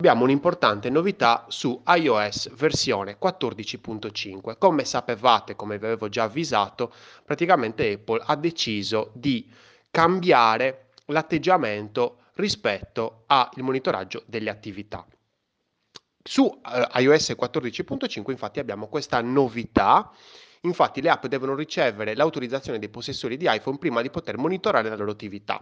abbiamo un'importante novità su iOS versione 14.5. Come sapevate, come vi avevo già avvisato, praticamente Apple ha deciso di cambiare l'atteggiamento rispetto al monitoraggio delle attività. Su uh, iOS 14.5 infatti abbiamo questa novità, infatti le app devono ricevere l'autorizzazione dei possessori di iPhone prima di poter monitorare la loro attività.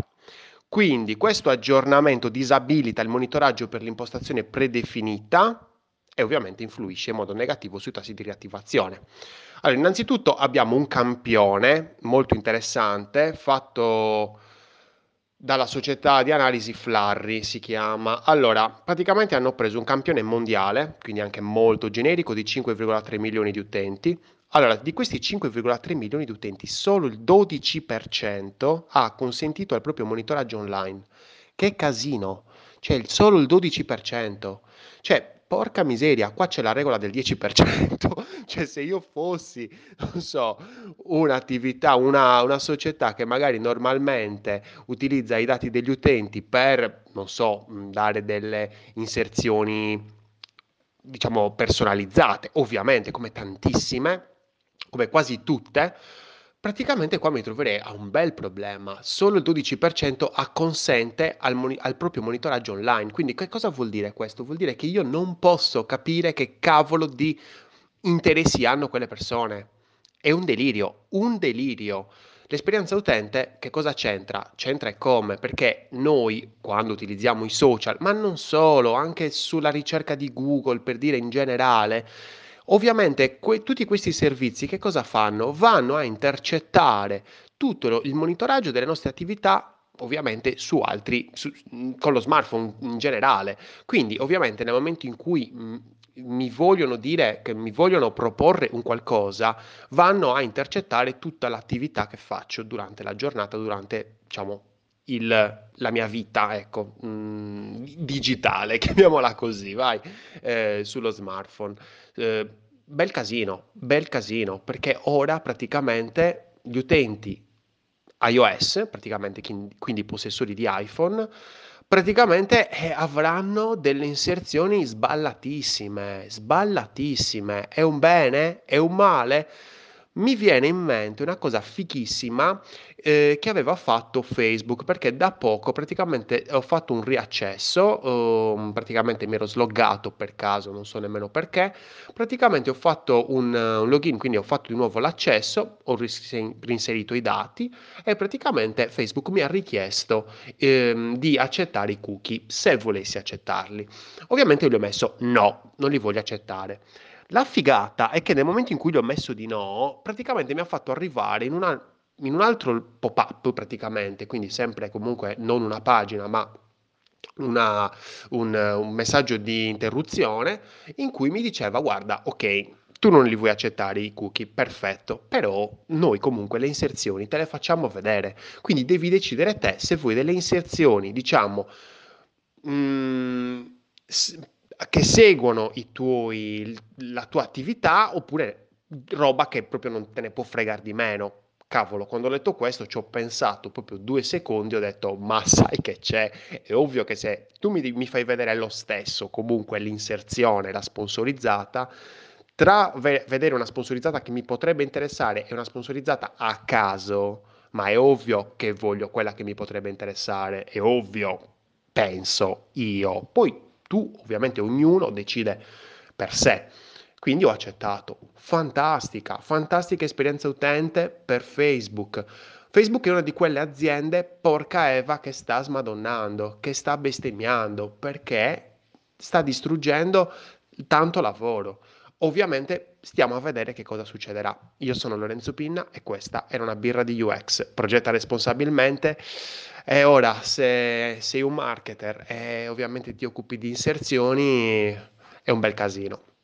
Quindi questo aggiornamento disabilita il monitoraggio per l'impostazione predefinita e ovviamente influisce in modo negativo sui tassi di riattivazione. Allora, innanzitutto abbiamo un campione molto interessante fatto dalla società di analisi Flarry si chiama. Allora, praticamente hanno preso un campione mondiale, quindi anche molto generico, di 5,3 milioni di utenti, allora, di questi 5,3 milioni di utenti, solo il 12% ha consentito al proprio monitoraggio online. Che casino! Cioè, solo il 12%. Cioè, porca miseria, qua c'è la regola del 10%. cioè, se io fossi, non so, un'attività, una, una società che magari normalmente utilizza i dati degli utenti per, non so, dare delle inserzioni, diciamo, personalizzate, ovviamente, come tantissime come quasi tutte, praticamente qua mi troverei a un bel problema. Solo il 12% acconsente al, moni- al, proprio monitoraggio online. Quindi che cosa vuol dire questo? Vuol dire che io non posso capire che cavolo di interessi hanno quelle persone. È un delirio, un delirio. L'esperienza utente che cosa c'entra? C'entra e come? Perché noi quando utilizziamo i social, ma non solo, anche sulla ricerca di Google per dire in generale, Ovviamente que- tutti questi servizi che cosa fanno? Vanno a intercettare tutto lo- il monitoraggio delle nostre attività ovviamente su altri, su, con lo smartphone in generale. Quindi ovviamente nel momento in cui mi vogliono dire che mi vogliono proporre un qualcosa, vanno a intercettare tutta l'attività che faccio durante la giornata, durante diciamo il, la mia vita, ecco, mh, digitale, chiamiamola così, vai, eh, sullo smartphone. Eh, bel casino, bel casino, perché ora praticamente gli utenti iOS, praticamente quindi possessori di iPhone, praticamente eh, avranno delle inserzioni sballatissime, sballatissime. È un bene? È un male? Mi viene in mente una cosa fichissima eh, che aveva fatto Facebook perché da poco praticamente ho fatto un riaccesso, eh, praticamente mi ero sloggato per caso, non so nemmeno perché, praticamente ho fatto un, un login, quindi ho fatto di nuovo l'accesso, ho reinserito i dati e praticamente Facebook mi ha richiesto eh, di accettare i cookie se volessi accettarli. Ovviamente gli ho messo no, non li voglio accettare. La figata è che nel momento in cui gli ho messo di no, praticamente mi ha fatto arrivare in, una, in un altro pop-up, praticamente, quindi sempre comunque non una pagina, ma una, un, un messaggio di interruzione in cui mi diceva guarda, ok, tu non li vuoi accettare i cookie, perfetto, però noi comunque le inserzioni te le facciamo vedere, quindi devi decidere te se vuoi delle inserzioni, diciamo, mh, mm, che seguono tuoi, la tua attività oppure roba che proprio non te ne può fregare di meno. Cavolo, quando ho letto questo ci ho pensato proprio due secondi, ho detto ma sai che c'è? È ovvio che se tu mi, mi fai vedere lo stesso, comunque l'inserzione, la sponsorizzata, tra ve- vedere una sponsorizzata che mi potrebbe interessare e una sponsorizzata a caso, ma è ovvio che voglio quella che mi potrebbe interessare, è ovvio, penso io. Poi tu, ovviamente ognuno decide per sé. Quindi ho accettato. Fantastica, fantastica esperienza utente per Facebook. Facebook è una di quelle aziende, porca Eva, che sta smadonnando, che sta bestemmiando, perché sta distruggendo tanto lavoro. Ovviamente stiamo a vedere che cosa succederà. Io sono Lorenzo Pinna e questa era una birra di UX. Progetta responsabilmente. E ora, se sei un marketer e ovviamente ti occupi di inserzioni, è un bel casino.